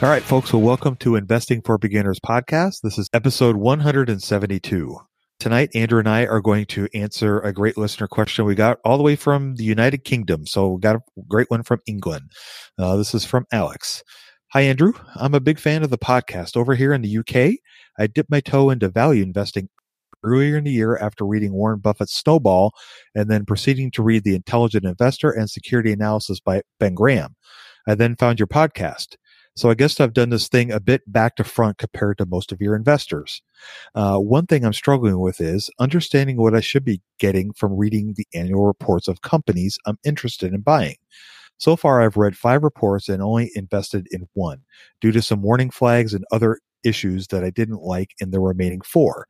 All right, folks. Well, welcome to Investing for Beginners podcast. This is episode 172. Tonight, Andrew and I are going to answer a great listener question we got all the way from the United Kingdom. So, we got a great one from England. Uh, this is from Alex. Hi, Andrew. I'm a big fan of the podcast. Over here in the UK, I dipped my toe into value investing earlier in the year after reading Warren Buffett's Snowball and then proceeding to read The Intelligent Investor and Security Analysis by Ben Graham. I then found your podcast. So I guess I've done this thing a bit back to front compared to most of your investors. Uh, one thing I'm struggling with is understanding what I should be getting from reading the annual reports of companies I'm interested in buying. So far, I've read five reports and only invested in one due to some warning flags and other issues that I didn't like in the remaining four.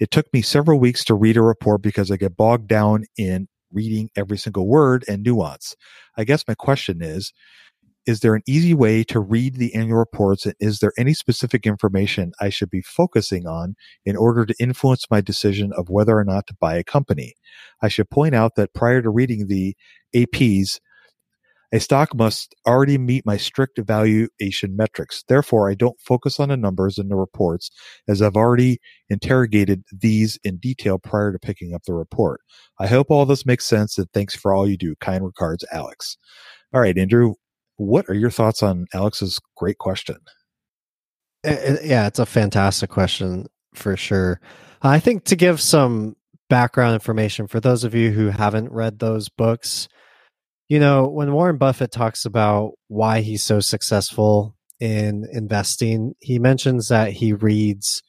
It took me several weeks to read a report because I get bogged down in reading every single word and nuance. I guess my question is, is there an easy way to read the annual reports and is there any specific information I should be focusing on in order to influence my decision of whether or not to buy a company? I should point out that prior to reading the APs, a stock must already meet my strict valuation metrics. Therefore, I don't focus on the numbers in the reports as I've already interrogated these in detail prior to picking up the report. I hope all this makes sense and thanks for all you do. Kind regards, Alex. All right, Andrew, what are your thoughts on Alex's great question? Eh, eh, yeah, it's a fantastic question for sure. I think to give some background information for those of you who haven't read those books, you know, when Warren Buffett talks about why he's so successful in investing, he mentions that he reads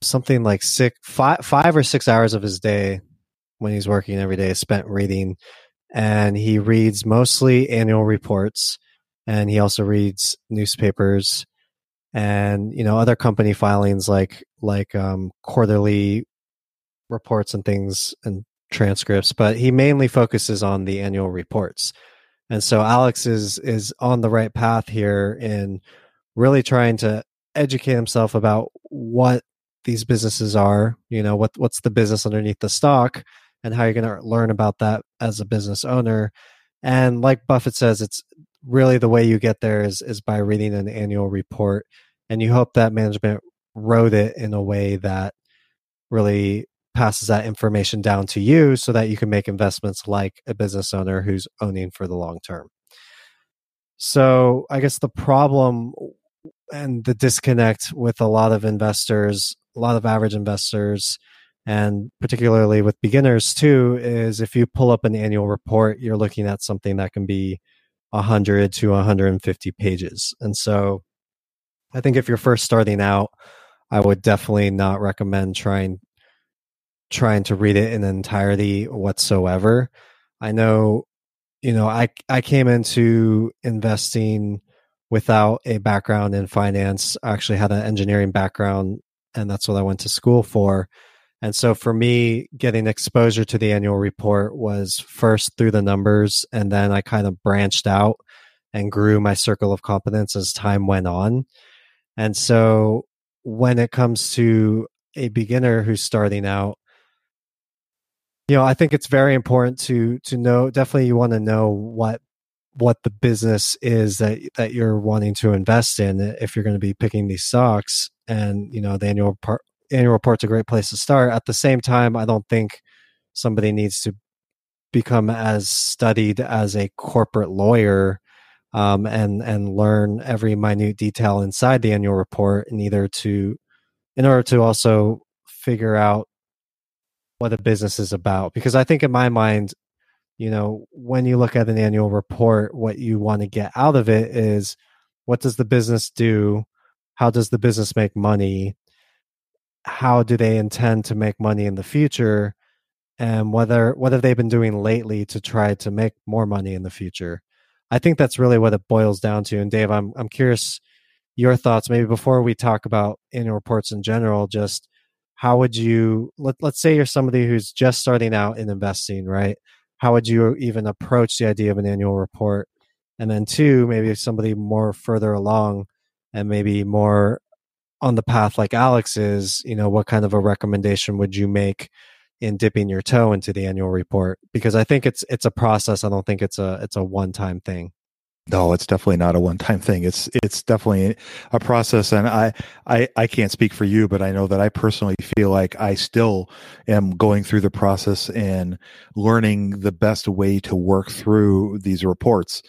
something like six, five, five or six hours of his day when he's working every day is spent reading and he reads mostly annual reports and he also reads newspapers and you know other company filings like like um, quarterly reports and things and transcripts but he mainly focuses on the annual reports. And so alex is is on the right path here in really trying to educate himself about what these businesses are you know what what's the business underneath the stock and how you're going to learn about that as a business owner. And like Buffett says, it's really the way you get there is is by reading an annual report, and you hope that management wrote it in a way that really passes that information down to you so that you can make investments like a business owner who's owning for the long term. So, I guess the problem and the disconnect with a lot of investors, a lot of average investors, and particularly with beginners too is if you pull up an annual report you're looking at something that can be 100 to 150 pages and so i think if you're first starting out I would definitely not recommend trying trying to read it in entirety whatsoever. I know, you know, I I came into investing without a background in finance. I actually had an engineering background and that's what I went to school for. And so for me, getting exposure to the annual report was first through the numbers, and then I kind of branched out and grew my circle of competence as time went on. And so when it comes to a beginner who's starting out, you know, I think it's very important to to know. Definitely, you want to know what what the business is that that you're wanting to invest in if you're going to be picking these stocks. And you know, the annual part annual report's a great place to start. At the same time, I don't think somebody needs to become as studied as a corporate lawyer um, and and learn every minute detail inside the annual report in either to in order to also figure out what a business is about. Because i think in my mind you know when you look at an annual report what you want to get out of it is what does the business do? How does the business make money how do they intend to make money in the future and whether what have they been doing lately to try to make more money in the future? I think that's really what it boils down to and dave i'm i'm curious your thoughts. Maybe before we talk about annual reports in general just how would you let, let's say you're somebody who's just starting out in investing right? How would you even approach the idea of an annual report? And then two maybe somebody more further along and maybe more on the path like Alex is, you know, what kind of a recommendation would you make in dipping your toe into the annual report? Because I think it's it's a process. I don't think it's a it's a one time thing. No, it's definitely not a one time thing. It's it's definitely a process and I, I I can't speak for you, but I know that I personally feel like I still am going through the process and learning the best way to work through these reports.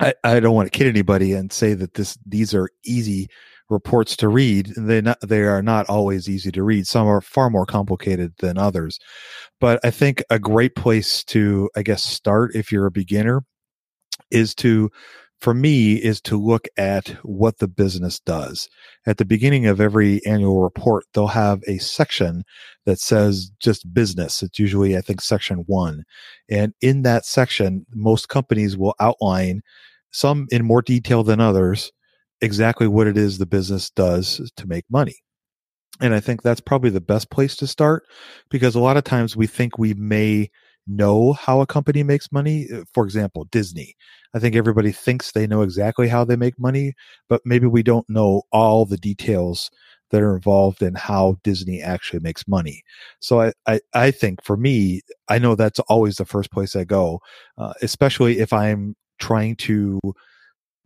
I, I don't want to kid anybody and say that this these are easy reports to read. They not, they are not always easy to read. Some are far more complicated than others. But I think a great place to, I guess, start if you're a beginner is to for me is to look at what the business does. At the beginning of every annual report, they'll have a section that says just business. It's usually, I think, section one. And in that section, most companies will outline some in more detail than others exactly what it is the business does to make money. And I think that's probably the best place to start because a lot of times we think we may know how a company makes money. Uh, for example, Disney. I think everybody thinks they know exactly how they make money, but maybe we don't know all the details that are involved in how Disney actually makes money. So I, I, I think for me, I know that's always the first place I go, uh, especially if I'm trying to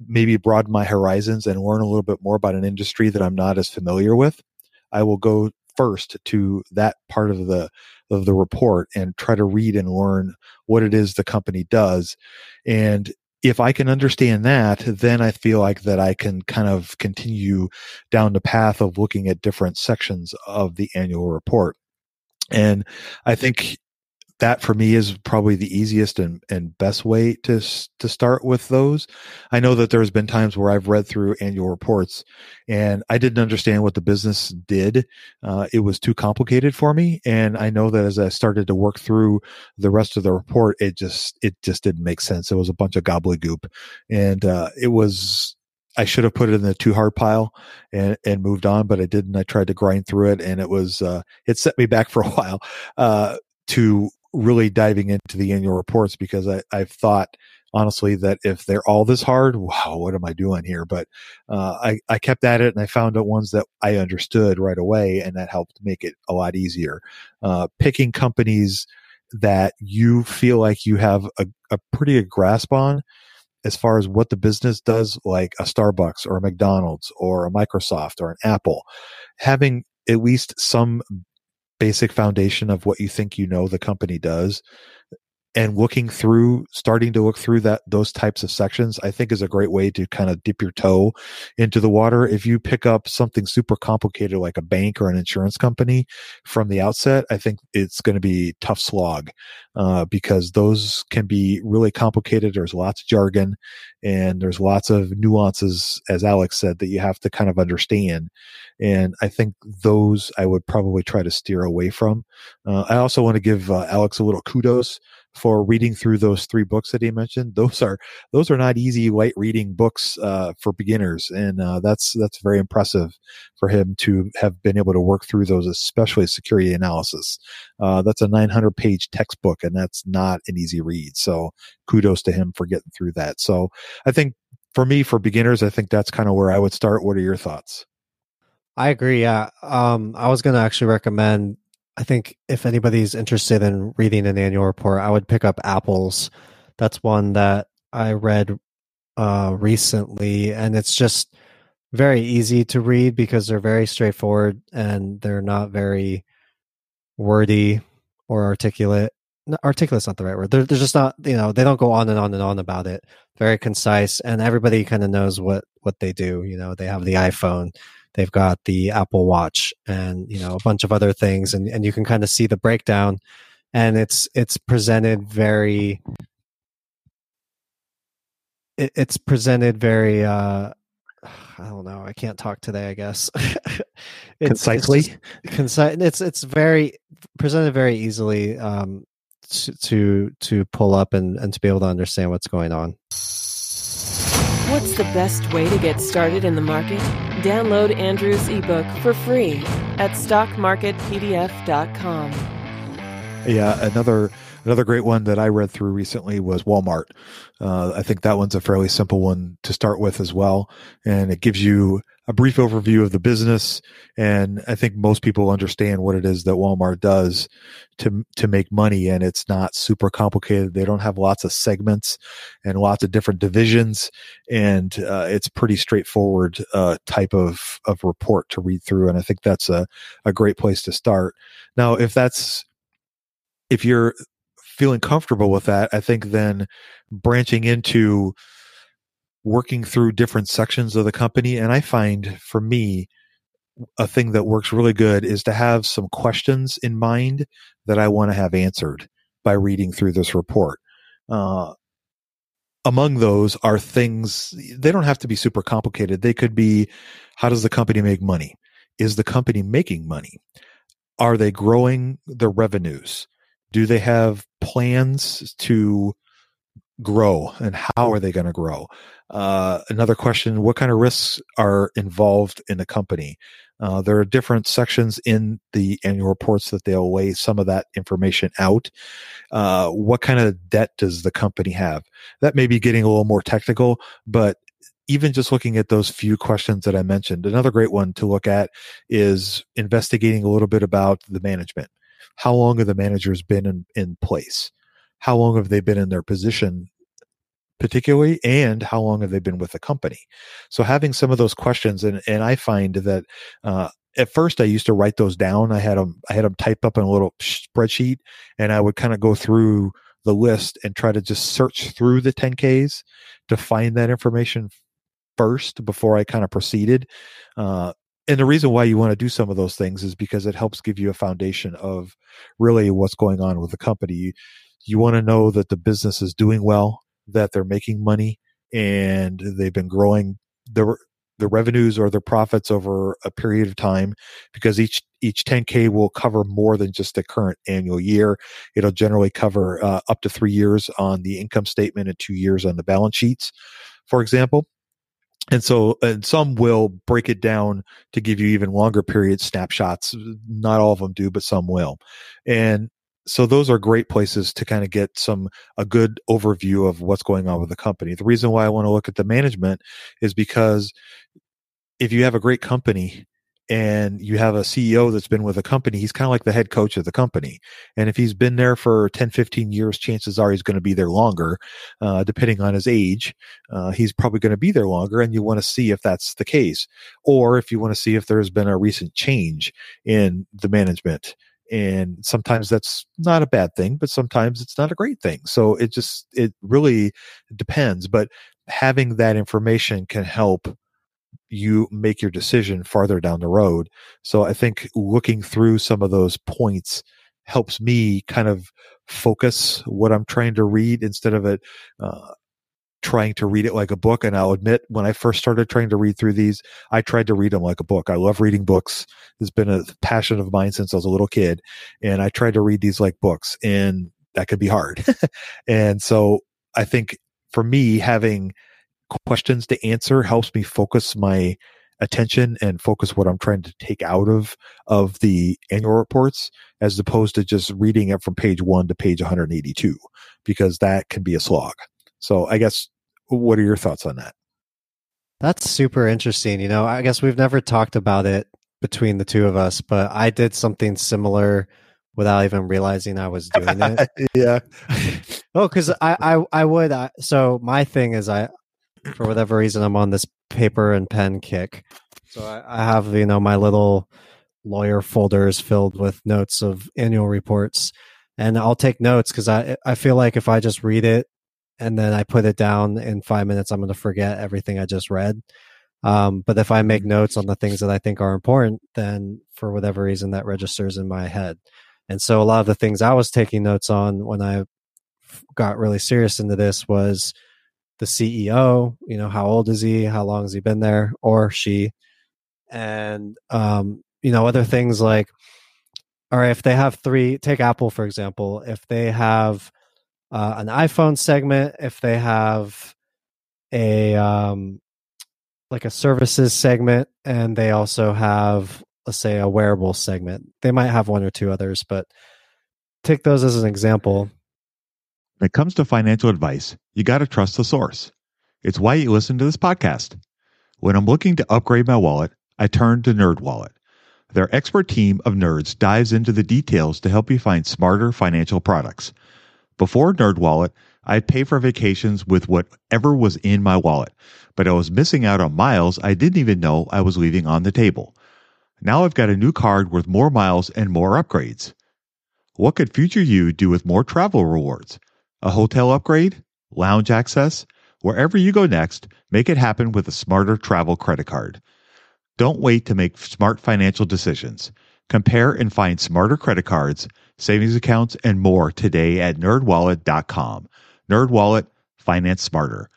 maybe broaden my horizons and learn a little bit more about an industry that I'm not as familiar with, I will go first to that part of the of the report and try to read and learn what it is the company does. And if I can understand that, then I feel like that I can kind of continue down the path of looking at different sections of the annual report. And I think that for me is probably the easiest and, and best way to to start with those. I know that there's been times where I've read through annual reports and I didn't understand what the business did. Uh, it was too complicated for me, and I know that as I started to work through the rest of the report, it just it just didn't make sense. It was a bunch of gobbledygook, and uh, it was I should have put it in the too hard pile and, and moved on, but I didn't. I tried to grind through it and it was, uh, it set me back for a while, uh, to really diving into the annual reports because I, I've thought honestly that if they're all this hard, wow, what am I doing here? But uh, I, I kept at it and I found out ones that I understood right away, and that helped make it a lot easier. Uh, picking companies that you feel like you have a, a pretty good grasp on as far as what the business does, like a Starbucks or a McDonald's or a Microsoft or an Apple, having at least some basic foundation of what you think you know the company does and looking through starting to look through that those types of sections i think is a great way to kind of dip your toe into the water. If you pick up something super complicated like a bank or an insurance company from the outset i think it's going to be tough slog uh, because those can be really complicated. There's lots of jargon and there's lots of nuances as alex said that you have to kind of understand and i think those i would probably try to steer away from. Uh, i also want to give uh, alex a little kudos for reading through those three books that he mentioned. Those are those are not easy light reading books uh, for beginners, and uh, that's that's very impressive for him to have been able to work through those, especially security analysis. Uh, that's a 900 page textbook, and that's not an easy read. So kudos to him for getting through that. So I think for me, for beginners, I think that's kind of where I would start. What are your thoughts? I agree. Yeah. Um, I was going to actually recommend I think if anybody's interested in reading an annual report, I would pick up Apples. That's one that I read uh, recently, and it's just very easy to read because they're very straightforward and they're not very wordy or articulate. Articulate's not the right word. They're, they're just not, you know, they don't go on and on and on about it. Very concise, and everybody kind of knows what what they do. You know, they have the iPhone they've got the Apple Watch and you know a bunch of other things, and and you can kind of see the breakdown, and it's it's presented very. It, it's presented very. uh I don't know. I can't talk today. I guess. it's, Concisely, it's concise. It's it's very presented very easily um, to, to to pull up and and to be able to understand what's going on. What's the best way to get started in the market? Download Andrew's ebook for free at stockmarketpdf.com. Yeah, another another great one that I read through recently was Walmart. Uh, I think that one's a fairly simple one to start with as well, and it gives you a brief overview of the business. And I think most people understand what it is that Walmart does to to make money, and it's not super complicated. They don't have lots of segments and lots of different divisions, and uh, it's pretty straightforward uh, type of of report to read through. And I think that's a a great place to start. Now, if that's if you're feeling comfortable with that, I think then branching into working through different sections of the company. And I find for me, a thing that works really good is to have some questions in mind that I want to have answered by reading through this report. Uh, among those are things, they don't have to be super complicated. They could be how does the company make money? Is the company making money? Are they growing their revenues? Do they have plans to grow and how are they going to grow? Uh, another question What kind of risks are involved in the company? Uh, there are different sections in the annual reports that they'll lay some of that information out. Uh, what kind of debt does the company have? That may be getting a little more technical, but even just looking at those few questions that I mentioned, another great one to look at is investigating a little bit about the management. How long have the managers been in, in place? How long have they been in their position particularly and how long have they been with the company? So having some of those questions and and i find that uh, at first i used to write those down. I had them i had them typed up in a little spreadsheet and i would kind of go through the list and try to just search through the 10ks to find that information first before i kind of proceeded. Uh, and the reason why you want to do some of those things is because it helps give you a foundation of really what's going on with the company you want to know that the business is doing well that they're making money and they've been growing their the revenues or their profits over a period of time because each each 10k will cover more than just the current annual year. It'll generally cover uh, up to three years on the income statement and two years on the balance sheets for example. And so and some will break it down to give you even longer period snapshots. Not all of them do but some will. And so those are great places to kind of get some a good overview of what's going on with the company. The reason why I want to look at the management is because if you have a great company and you have a CEO that's been with a company, he's kind of like the head coach of the company. And if he's been there for 10, 15 years, chances are he's going to be there longer, uh, depending on his age. Uh, he's probably going to be there longer, and you want to see if that's the case. Or if you want to see if there's been a recent change in the management And sometimes that's not a bad thing, but sometimes it's not a great thing. So it just, it really depends. But having that information can help you make your decision farther down the road. So I think looking through some of those points helps me kind of focus what I'm trying to read instead of it uh, trying to read it like a book. And I'll admit, when I first started trying to read through these, I tried to read them like a book. I love reading books. It's been a passion of mine since I was a little kid. And I tried to read these like books, and that could be hard. and so I think for me, having questions to answer helps me focus my attention and focus what I'm trying to take out of of the annual reports as opposed to just reading it from page 1 to page 182 because that can be a slog. So I guess what are your thoughts on that? That's super interesting. You know, I guess we've never talked about it between the two of us, but I did something similar without even realizing I was doing it. yeah. oh, because I, I I would. I, so my thing is, I for whatever reason I'm on this paper and pen kick. So I, I have you know my little lawyer folders filled with notes of annual reports, and I'll take notes because I I feel like if I just read it and then I put it down in five minutes, I'm going to forget everything I just read. Um, but if I make mm-hmm. notes on the things that I think are important, then for whatever reason that registers in my head. And so a lot of the things I was taking notes on when I got really serious into this was the CEO, you know, how old is he? How long has he been there or she? And, um, you know, other things like, all right, if they have three, take Apple, for example, if they have uh, an iPhone segment, if they have a, um, like a services segment, and they also have, let's say, a wearable segment. They might have one or two others, but take those as an example. When it comes to financial advice, you got to trust the source. It's why you listen to this podcast. When I'm looking to upgrade my wallet, I turn to NerdWallet. Their expert team of nerds dives into the details to help you find smarter financial products. Before NerdWallet, I'd pay for vacations with whatever was in my wallet, but I was missing out on miles I didn't even know I was leaving on the table. Now I've got a new card worth more miles and more upgrades. What could future you do with more travel rewards? A hotel upgrade? Lounge access? Wherever you go next, make it happen with a smarter travel credit card. Don't wait to make smart financial decisions. Compare and find smarter credit cards, savings accounts, and more today at nerdwallet.com. Nerdwallet, finance smarter.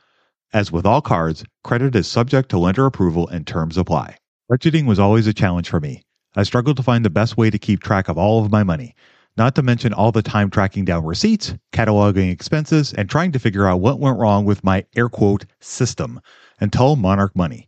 As with all cards, credit is subject to lender approval and terms apply. Budgeting was always a challenge for me. I struggled to find the best way to keep track of all of my money not to mention all the time tracking down receipts, cataloging expenses, and trying to figure out what went wrong with my air quote system until Monarch Money.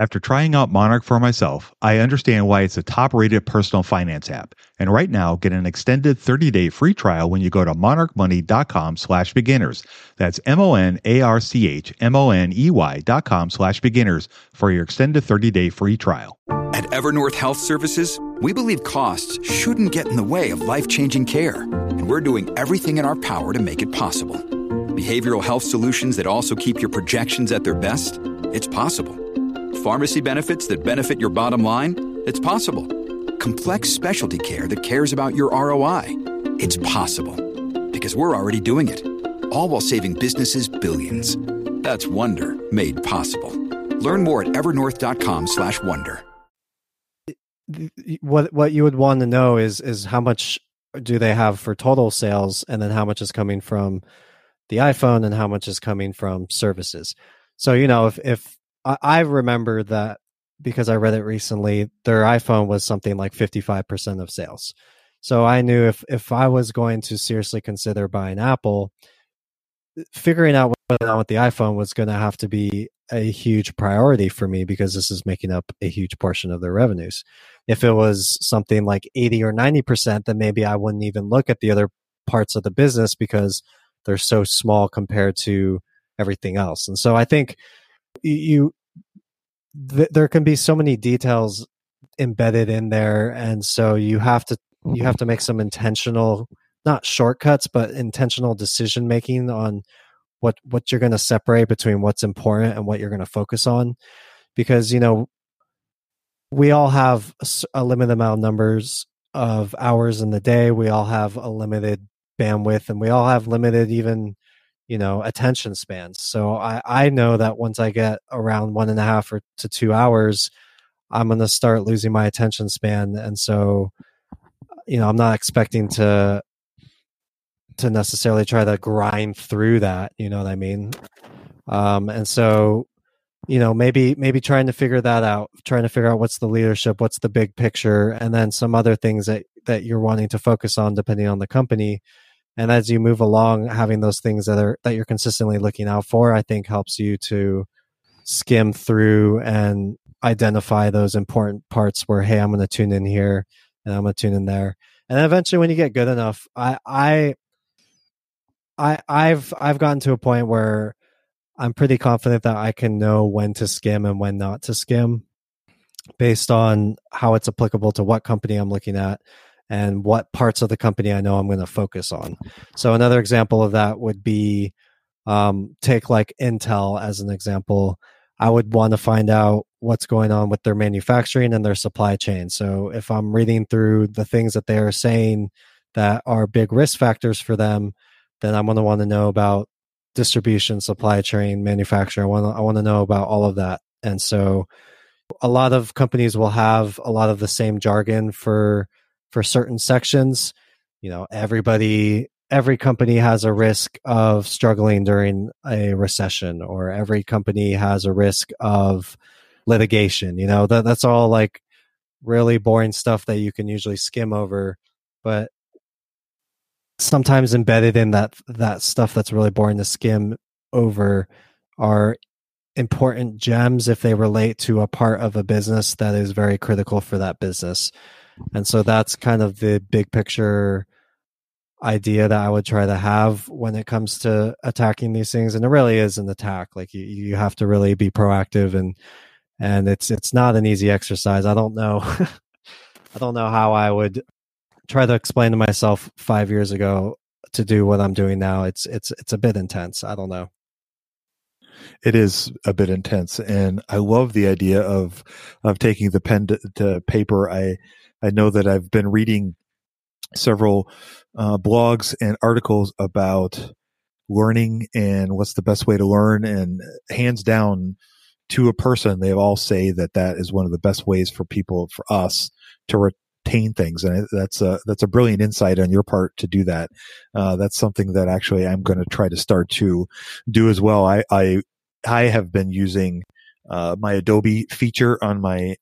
After trying out Monarch for myself, I understand why it's a top rated personal finance app. And right now, get an extended 30 day free trial when you go to monarchmoney.com slash beginners. That's M O N A R C H M O N E Y dot com slash beginners for your extended 30 day free trial. At Evernorth Health Services, we believe costs shouldn't get in the way of life changing care. And we're doing everything in our power to make it possible. Behavioral health solutions that also keep your projections at their best? It's possible pharmacy benefits that benefit your bottom line? It's possible. complex specialty care that cares about your ROI. It's possible because we're already doing it, all while saving businesses billions. That's Wonder made possible. Learn more at evernorth.com/wonder. What what you would want to know is is how much do they have for total sales, and then how much is coming from the iPhone, and how much is coming from services. So you know, if if I, I remember that because I read it recently, their iPhone was something like fifty five percent of sales. So I knew if if I was going to seriously consider buying Apple, eh, figuring out what on with the iPhone was going to have to be a huge priority for me because this is making up a huge portion of their revenues. If it was something like 80 or 90%, then maybe I wouldn't even look at the other parts of the business because they're so small compared to everything else. And so I think you th- there can be so many details embedded in there and so you have to you have mm-hmm. to make some intentional not shortcuts but intentional decision making on what what you're going to separate between what's important and what you're going to focus on because you know we all have a limited amount of numbers of hours in the day we all have a limited bandwidth and we all have limited even you know attention spans. So i i know that once i get around one and a half or to two hours i'm going to start losing my attention span. And so you know i'm not expecting to to necessarily try to grind through that you know what i mean? Um and so you know maybe maybe trying to figure that out trying to figure out what's the leadership what's the big picture and then some other things that that you're wanting to focus on depending on the company and as you move along having those things that are that you're consistently looking out for i think helps you to skim through and identify those important parts where hey i'm going to tune in here and i'm going to tune in there. And eventually when you get good enough i i I I've I've gotten to a point where I'm pretty confident that I can know when to skim and when not to skim based on how it's applicable to what company I'm looking at and what parts of the company I know I'm going to focus on. So another example of that would be um, take like Intel as an example. I would want to find out what's going on with their manufacturing and their supply chain. So if I'm reading through the things that they are saying that are big risk factors for them, then I'm going to want to know about distribution, supply chain, manufacturing. I want to, I want to know about all of that. And so a lot of companies will have a lot of the same jargon for for certain sections. You know, everybody every company has a risk of struggling during a recession or every company has a risk of litigation. You know, that that's all like really boring stuff that you can usually skim over. But sometimes embedded in that that stuff that's really boring to skim over are important gems if they relate to a part of a business that is very critical for that business. And so that's kind of the big picture idea that I would try to have when it comes to attacking these things. And it really is an attack. Like you, you have to really be proactive and and it's it's not an easy exercise. I don't know I don't know how I would try to explain to myself five years ago to do what I'm doing now, it's it's it's a bit intense. I don't know. It is a bit intense, and I love the idea of of taking the pen to, to paper. I I know that I've been reading several uh, blogs and articles about learning and what's the best way to learn, and hands down to a person, they all say that that is one of the best ways for people, for us, to retain things, and that's a that's a brilliant insight on your part to do that. Uh, that's something that actually I'm going to try to start to do as well. I I, I have been using uh, my Adobe feature on my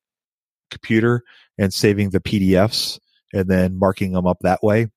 computer and saving the PDFs and then marking them up that way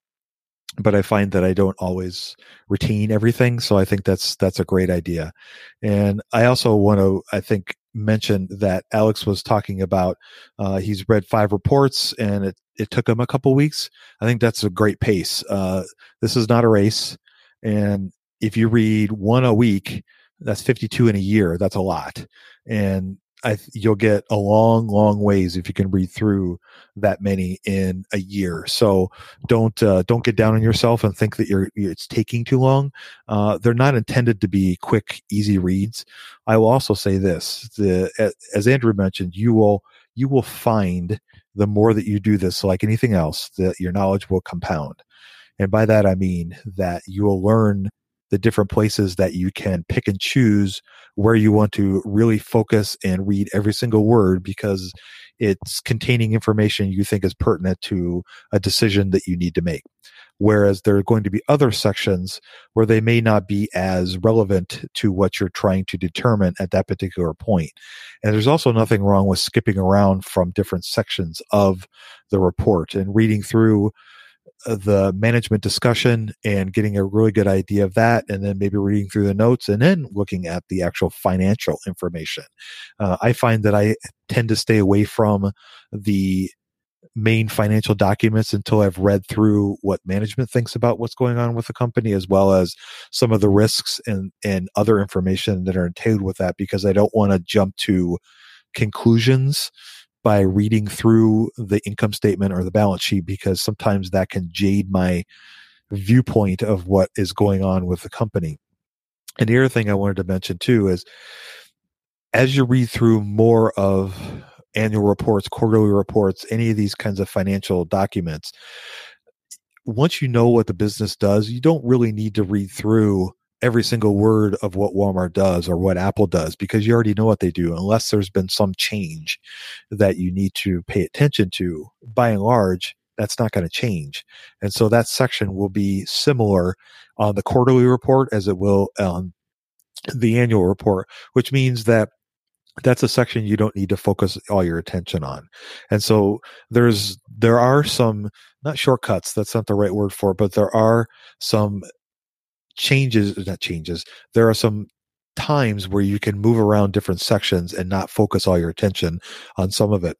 but I find that I don't always retain everything. So I think that's that's a great idea. And I also want to I think mention that Alex was talking about uh, he's read five reports and it it took him a couple weeks. I think that's a great pace. Uh, this is not a race, and if you read one a week, that's 52 in a year. That's a lot. And I, you'll get a long, long ways if you can read through that many in a year. So don't uh, don't get down on yourself and think that you're it's taking too long. Uh, they're not intended to be quick, easy reads. I will also say this: the as Andrew mentioned, you will you will find the more that you do this, like anything else, that your knowledge will compound. And by that, I mean that you will learn the different places that you can pick and choose where you want to really focus and read every single word because it's containing information you think is pertinent to a decision that you need to make. Whereas there are going to be other sections where they may not be as relevant to what you're trying to determine at that particular point. And there's also nothing wrong with skipping around from different sections of the report and reading through the management discussion and getting a really good idea of that, and then maybe reading through the notes and then looking at the actual financial information. Uh, I find that I tend to stay away from the main financial documents until I've read through what management thinks about what's going on with the company, as well as some of the risks and, and other information that are entailed with that, because I don't want to jump to conclusions by reading through the income statement or the balance sheet because sometimes that can jade my viewpoint of what is going on with the company. And the other thing I wanted to mention too is as you read through more of annual reports, quarterly reports, any of these kinds of financial documents, once you know what the business does, you don't really need to read through every single word of what Walmart does or what Apple does because you already know what they do, unless there's been some change that you need to pay attention to. By and large, that's not going to change. And so that section will be similar on the quarterly report as it will on the annual report, which means that that's a section you don't need to focus all your attention on. And so there's there are some not shortcuts, that's not the right word for it, but there are some changes, not changes, there are some times where you can move around different sections and not focus all your attention on some of it.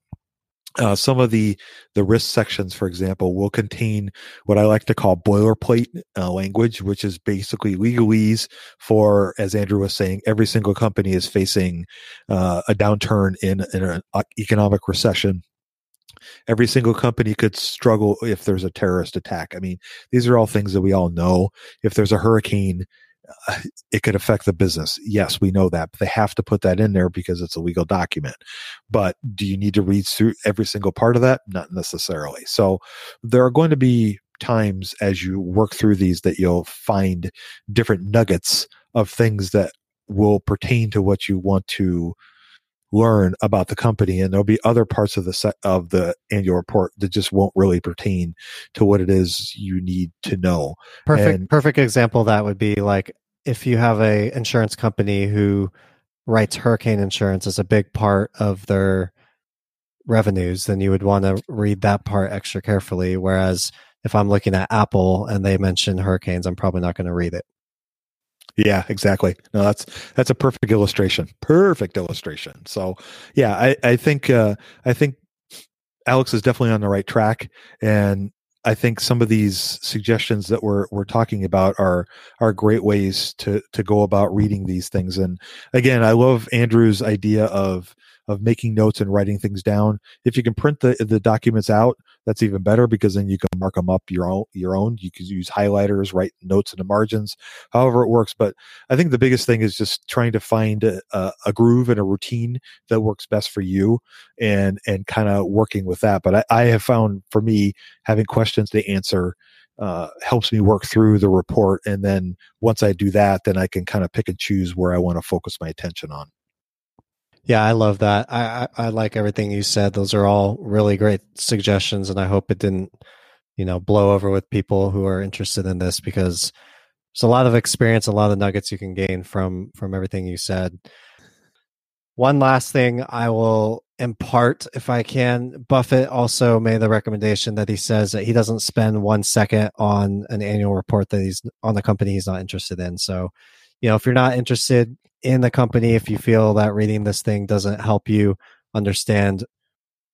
Uh, some of the the risk sections, for example, will contain what I like to call boilerplate uh, language, which is basically legalese for, as Andrew was saying, every single company is facing uh, a downturn in, in an economic recession every single company could struggle if there's a terrorist attack. I mean, these are all things that we all know. If there's a hurricane, uh, it could affect the business. Yes, we know that. But they have to put that in there because it's a legal document. But do you need to read through every single part of that? Not necessarily. So there are going to be times as you work through these that you'll find different nuggets of things that will pertain to what you want to learn about the company and there'll be other parts of the set of the annual report that just won't really pertain to what it is you need to know. Perfect and, perfect example that would be like if you have a insurance company who writes hurricane insurance as a big part of their revenues then you would want to read that part extra carefully. Whereas if i'm looking at apple and they mention hurricanes i'm probably not going to read it yeah, exactly. No, that's that's a perfect illustration. Perfect illustration. So, yeah, I I think uh, I think Alex is definitely on the right track, and I think some of these suggestions that we're we're talking about are are great ways to to go about reading these things. And again, I love Andrew's idea of of making notes and writing things down. If you can print the the documents out, that's even better because then you can mark them up your own your own. You can use highlighters, write notes in the margins, however it works. But I think the biggest thing is just trying to find a, a groove and a routine that works best for you, and and kind of working with that. But I, I have found for me having questions to answer. Uh, helps me work through the report. And then once I do that, then I can kind of pick and choose where I want to focus my attention on. Yeah, I love that. I, I, I like everything you said. Those are all really great suggestions, and I hope it didn't, you know, blow over with people who are interested in this because there's a lot of experience, a lot of nuggets you can gain from from everything you said. One last thing I will impart, if I can. Buffett also made the recommendation that he says that he doesn't spend one second on an annual report that he's on the company he's not interested in. So, you know, if you're not interested in the company if you feel that reading this thing doesn't help you understand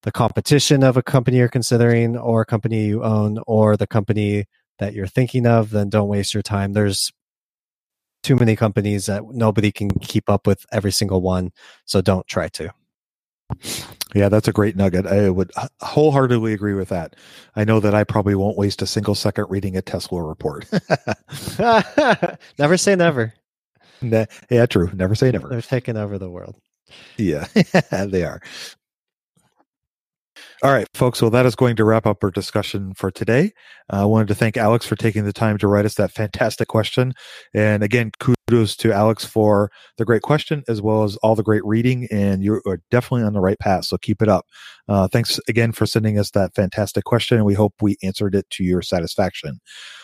the competition of a company you're considering or a company you own or the company that you're thinking of then don't waste your time there's too many companies that nobody can keep up with every single one so don't try to yeah, that's a great nugget. I would wholeheartedly agree with that. I know that I probably won't waste a single second reading a Tesla report. never say never. Ne- yeah, true. Never say never. They're taking over the world. Yeah, they are. All right, folks. Well, that is going to wrap up our discussion for today. Uh, I wanted to thank Alex for taking the time to write us that fantastic question. And again, kudos to Alex for the great question as well as all the great reading. And you are definitely on the right path. So keep it up. Uh, thanks again for sending us that fantastic question. And we hope we answered it to your satisfaction.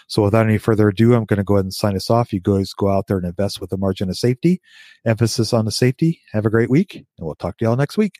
So without any further ado, I'm going to go ahead and sign us off. You guys go out there and invest with a margin of safety. Emphasis on the safety. Have a great week. And we'll talk to y'all next week.